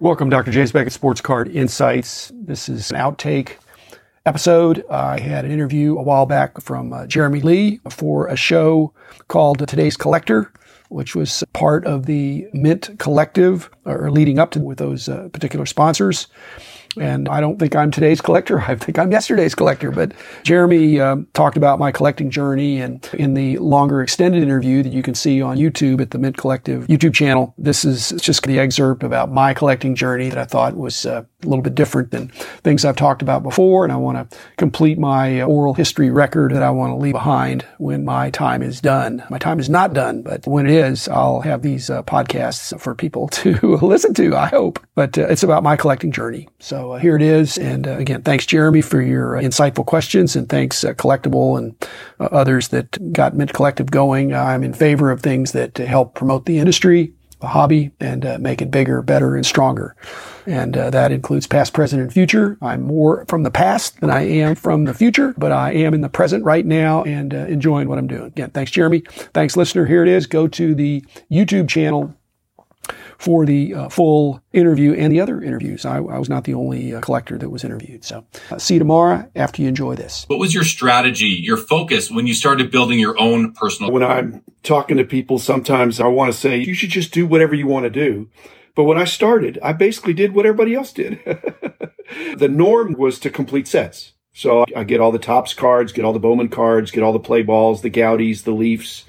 Welcome, Dr. James Beckett Sports Card Insights. This is an outtake episode. I had an interview a while back from uh, Jeremy Lee for a show called Today's Collector, which was part of the Mint Collective, or leading up to with those uh, particular sponsors. And I don't think I'm today's collector. I think I'm yesterday's collector. But Jeremy um, talked about my collecting journey and in the longer extended interview that you can see on YouTube at the Mint Collective YouTube channel. This is just the excerpt about my collecting journey that I thought was uh, a little bit different than things I've talked about before. And I want to complete my oral history record that I want to leave behind when my time is done. My time is not done, but when it is, I'll have these uh, podcasts for people to listen to, I hope. But uh, it's about my collecting journey. So uh, here it is. And uh, again, thanks, Jeremy, for your uh, insightful questions. And thanks, uh, Collectible and others that got Mint Collective going. I'm in favor of things that help promote the industry, the hobby, and make it bigger, better, and stronger and uh, that includes past, present, and future. I'm more from the past than I am from the future, but I am in the present right now and uh, enjoying what I'm doing. Again, thanks, Jeremy. Thanks, listener. Here it is. Go to the YouTube channel for the uh, full interview and the other interviews. I, I was not the only uh, collector that was interviewed. So uh, see you tomorrow after you enjoy this. What was your strategy, your focus when you started building your own personal? When I'm talking to people, sometimes I want to say, you should just do whatever you want to do. But when I started, I basically did what everybody else did. the norm was to complete sets. So I get all the Topps cards, get all the Bowman cards, get all the play balls, the Goudeys, the Leafs,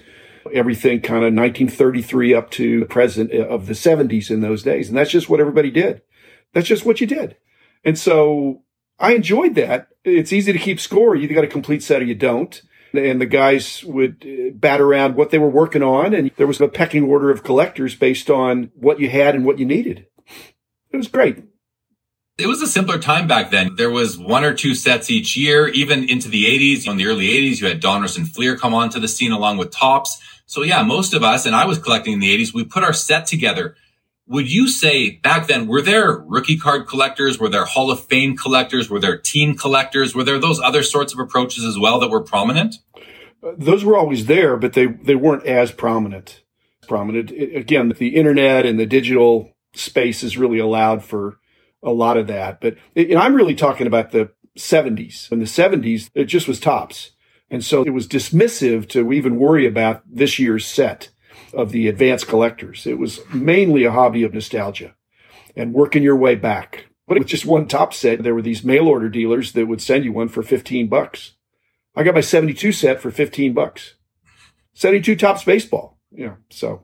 everything kind of 1933 up to the present uh, of the 70s in those days. And that's just what everybody did. That's just what you did. And so I enjoyed that. It's easy to keep score. You got a complete set or you don't and the guys would uh, bat around what they were working on. And there was a pecking order of collectors based on what you had and what you needed. It was great. It was a simpler time back then. There was one or two sets each year, even into the 80s. In the early 80s, you had Donruss and Fleer come onto the scene along with Topps. So yeah, most of us, and I was collecting in the 80s, we put our set together would you say back then, were there rookie card collectors? Were there Hall of Fame collectors? Were there team collectors? Were there those other sorts of approaches as well that were prominent? Uh, those were always there, but they, they weren't as prominent. Prominent. Again, the internet and the digital space has really allowed for a lot of that. But I'm really talking about the 70s. In the 70s, it just was Topps. And so it was dismissive to even worry about this year's set of the advanced collectors. It was mainly a hobby of nostalgia and working your way back. But with just one top set, there were these mail order dealers that would send you one for 15 bucks. I got my 72 set for 15 bucks. 72 Topps baseball. Yeah. So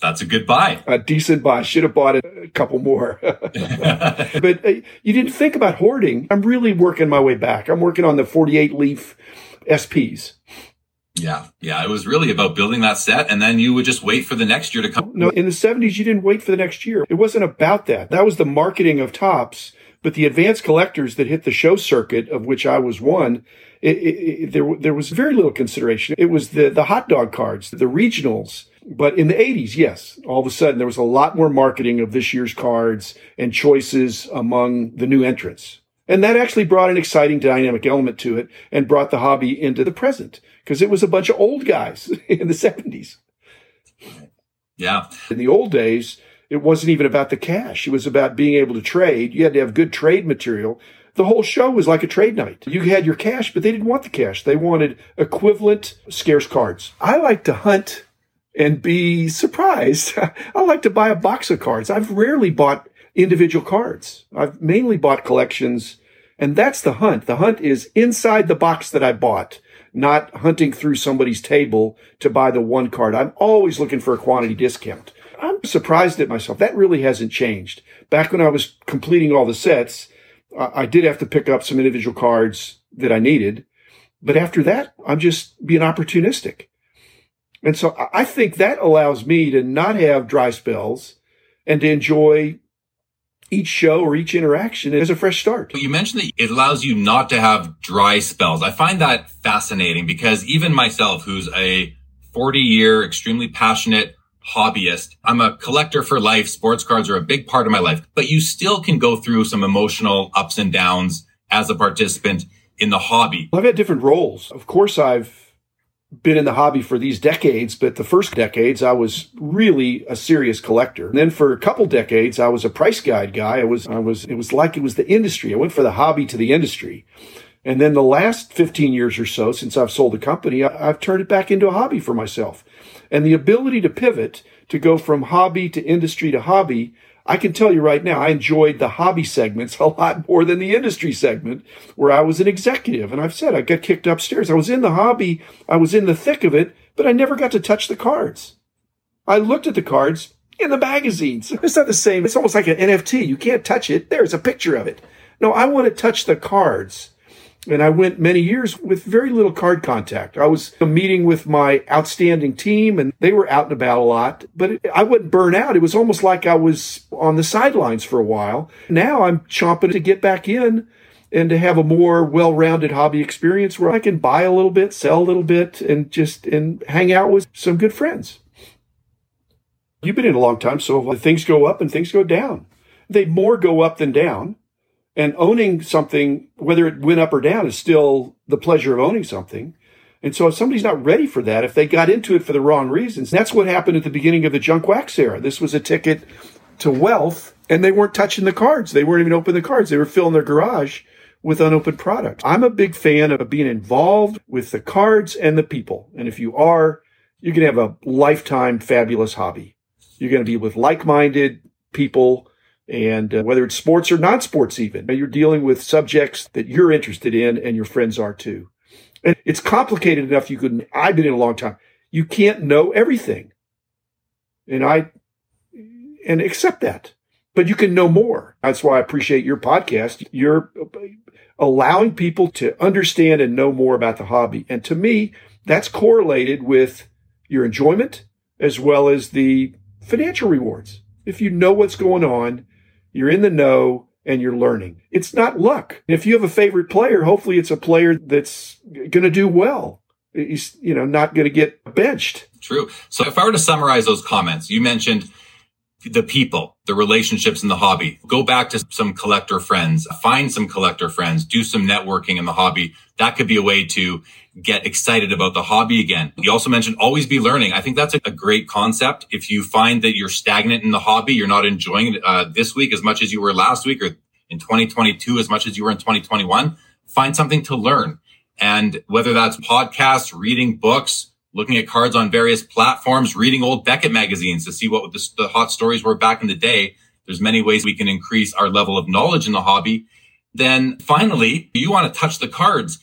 that's a good buy. A decent buy. Should have bought a couple more. but uh, you didn't think about hoarding. I'm really working my way back. I'm working on the 48 leaf SPs. Yeah. Yeah. It was really about building that set. And then you would just wait for the next year to come. No, in the 70s, you didn't wait for the next year. It wasn't about that. That was the marketing of Topps. But the advanced collectors that hit the show circuit, of which I was one, it, it, it, there, there was very little consideration. It was the, the hot dog cards, the regionals. But in the 80s, yes, all of a sudden there was a lot more marketing of this year's cards and choices among the new entrants. And that actually brought an exciting dynamic element to it and brought the hobby into the present because it was a bunch of old guys in the 70s. Yeah. In the old days, it wasn't even about the cash. It was about being able to trade. You had to have good trade material. The whole show was like a trade night. You had your cash, but they didn't want the cash. They wanted equivalent scarce cards. I like to hunt and be surprised. I like to buy a box of cards. I've rarely bought individual cards. I've mainly bought collections and that's the hunt. The hunt is inside the box that I bought, not hunting through somebody's table to buy the one card. I'm always looking for a quantity discount. I'm surprised at myself. That really hasn't changed. Back when I was completing all the sets, I did have to pick up some individual cards that I needed. But after that, I'm just being opportunistic. And so I think that allows me to not have dry spells and to enjoy each show or each interaction as a fresh start. You mentioned that it allows you not to have dry spells. I find that fascinating because even myself, who's a 40 year, extremely passionate hobbyist, I'm a collector for life. Sports cards are a big part of my life, but you still can go through some emotional ups and downs as a participant in the hobby. I've had different roles. Of course, I've been in the hobby for these decades, but the first decades I was really a serious collector. And then for a couple decades I was a price guide guy. I was I was it was like it was the industry. I went for the hobby to the industry. And then the last 15 years or so since I've sold the company, I, have turned it back into a hobby for myself. And the ability to pivot to go from hobby to industry to hobby I can tell you right now, I enjoyed the hobby segments a lot more than the industry segment where I was an executive. And I've said I got kicked upstairs. I was in the hobby. I was in the thick of it, but I never got to touch the cards. I looked at the cards in the magazines. It's not the same. It's almost like an NFT. You can't touch it. There's a picture of it. No, I want to touch the cards. And I went many years with very little card contact. I was meeting with my outstanding team and they were out and about a lot, but it, I wouldn't burn out. It was almost like I was on the sidelines for a while. Now I'm chomping to get back in and to have a more well-rounded hobby experience where I can buy a little bit, sell a little bit and just and hang out with some good friends. You've been in a long time, so things go up and things go down. They more go up than down. And owning something, whether it went up or down, is still the pleasure of owning something. And so if somebody's not ready for that, if they got into it for the wrong reasons, that's what happened at the beginning of the junk wax era. This was a ticket to wealth and they weren't touching the cards. They weren't even opening the cards. They were filling their garage with unopened product. I'm a big fan of being involved with the cards and the people. And if you are, you're going to have a lifetime fabulous hobby. You're going to be with like-minded people and uh, whether it's sports or non-sports even you're dealing with subjects that you're interested in and your friends are too. And it's complicated enough you could i've been in a long time you can't know everything. And i and accept that. But you can know more. That's why i appreciate your podcast. You're allowing people to understand and know more about the hobby. And to me that's correlated with your enjoyment as well as the financial rewards. If you know what's going on you're in the know and you're learning. It's not luck. If you have a favorite player, hopefully it's a player that's going to do well. He's, you know, not going to get benched. True. So if I were to summarize those comments, you mentioned the people, the relationships in the hobby. Go back to some collector friends, find some collector friends, do some networking in the hobby. That could be a way to get excited about the hobby again. You also mentioned always be learning. I think that's a, great concept. If you find that you're stagnant in the hobby, you're not enjoying it uh, this week as much as you were last week or in 2022 as much as you were in 2021, find something to learn. And whether that's podcasts, reading books, looking at cards on various platforms, reading old Beckett magazines to see what the, the hot stories were back in the day. There's many ways we can increase our level of knowledge in the hobby. Then finally, you want to touch the cards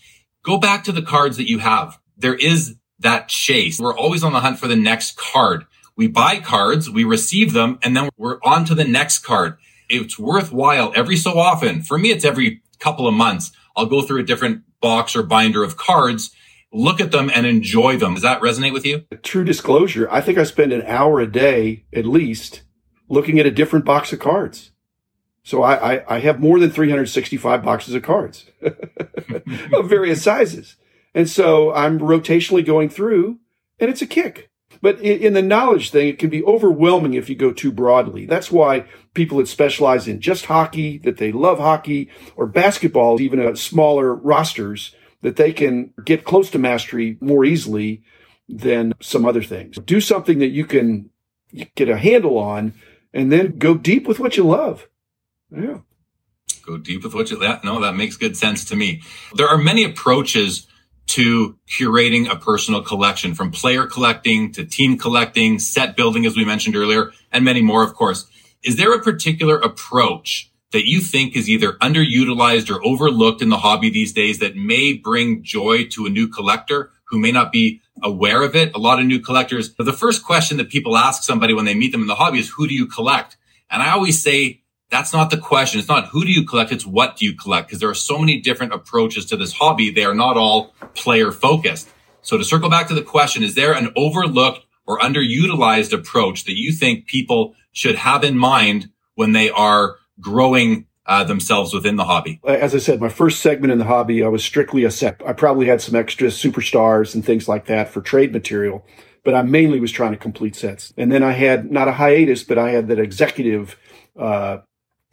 Go back to the cards that you have. There is that chase. We're always on the hunt for the next card. We buy cards, we receive them, and then we're on to the next card. It's worthwhile every so often. For me, it's every couple of months. I'll go through a different box or binder of cards, look at them and enjoy them. Does that resonate with you? True disclosure. I think I spend an hour a day at least looking at a different box of cards. So I, I, I have more than 365 boxes of cards of various sizes. And so I'm rotationally going through and it's a kick. But in, the knowledge thing, it can be overwhelming if you go too broadly. That's why people that specialize in just hockey, that they love hockey or basketball, even at smaller rosters, that they can get close to mastery more easily than some other things. Do something that you can get a handle on and then go deep with what you love. Yeah. Go deep with what you that no, that makes good sense to me. There are many approaches to curating a personal collection from player collecting to team collecting, set building, as we mentioned earlier, and many more, of course. Is there a particular approach that you think is either underutilized or overlooked in the hobby these days that may bring joy to a new collector who may not be aware of it? A lot of new collectors, the first question that people ask somebody when they meet them in the hobby is, who do you collect? And I always say, that's not the question. It's not who do you collect, it's what do you collect? Because there are so many different approaches to this hobby. They are not all player focused. So to circle back to the question, is there an overlooked or underutilized approach that you think people should have in mind when they are growing uh, themselves within the hobby? As I said, my first segment in the hobby, I was strictly a set. I probably had some extra superstars and things like that for trade material, but I mainly was trying to complete sets. And then I had not a hiatus, but I had that executive uh,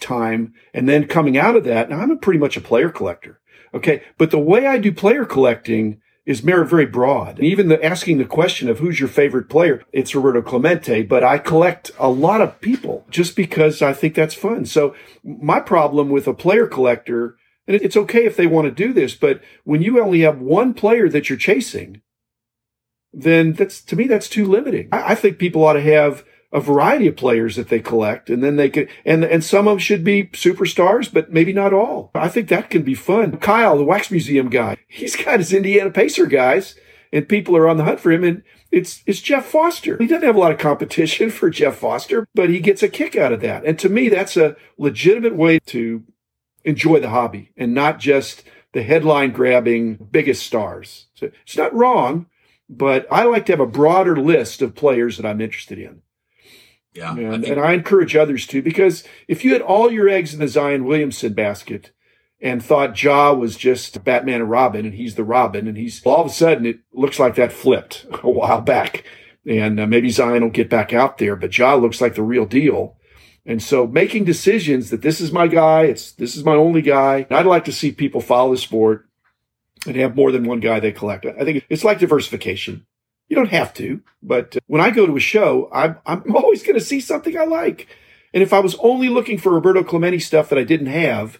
time. And then coming out of that, now I'm a pretty much a player collector. Okay. But the way I do player collecting is very broad. Even the asking the question of who's your favorite player, it's Roberto Clemente, but I collect a lot of people just because I think that's fun. So my problem with a player collector, and it's okay if they want to do this, but when you only have one player that you're chasing, then that's to me that's too limiting. I, I think people ought to have a variety of players that they collect and then they could and and some of them should be superstars but maybe not all. I think that can be fun. Kyle the wax museum guy he's got his indiana pacer guys and people are on the hunt for him and it's it's jeff foster. He doesn't have a lot of competition for jeff foster but he gets a kick out of that. And to me that's a legitimate way to enjoy the hobby and not just the headline grabbing biggest stars. So it's not wrong but I like to have a broader list of players that I'm interested in. Yeah. And I, think- and I encourage others to, because if you had all your eggs in the Zion Williamson basket and thought Ja was just Batman and Robin and he's the Robin and he's all of a sudden it looks like that flipped a while back. And uh, maybe Zion will get back out there, but Ja looks like the real deal. And so making decisions that this is my guy, it's this is my only guy. I'd like to see people follow the sport and have more than one guy they collect. I think it's like diversification. You don't have to, but uh, when I go to a show, I'm, I'm always going to see something I like. And if I was only looking for Roberto Clemente stuff that I didn't have,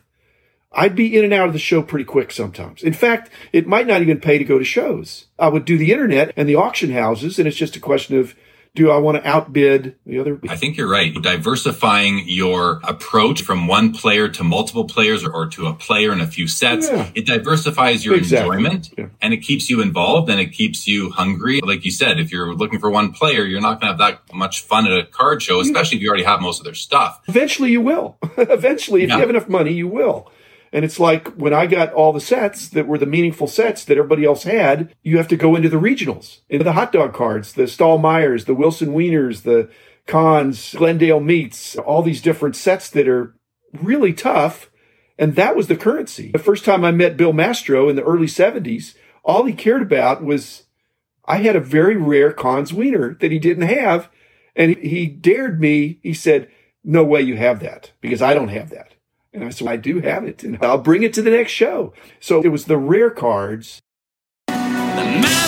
I'd be in and out of the show pretty quick sometimes. In fact, it might not even pay to go to shows. I would do the internet and the auction houses, and it's just a question of do I want to outbid the other? I think you're right. Diversifying your approach from one player to multiple players or, or to a player in a few sets, yeah. it diversifies your exactly. enjoyment yeah. and it keeps you involved and it keeps you hungry. Like you said, if you're looking for one player, you're not going to have that much fun at a card show, especially if you already have most of their stuff. Eventually you will. Eventually, if yeah. you have enough money, you will. And it's like when I got all the sets that were the meaningful sets that everybody else had, you have to go into the regionals, into the hot dog cards, the Stahl Meyers, the Wilson Wieners, the Kahn's, Glendale Meats, all these different sets that are really tough. And that was the currency. The first time I met Bill Mastro in the early 70s, all he cared about was I had a very rare Kahn's Wiener that he didn't have. And he dared me. He said, no way you have that because I don't have that. And I said, I do have it and I'll bring it to the next show. So it was the rare cards. The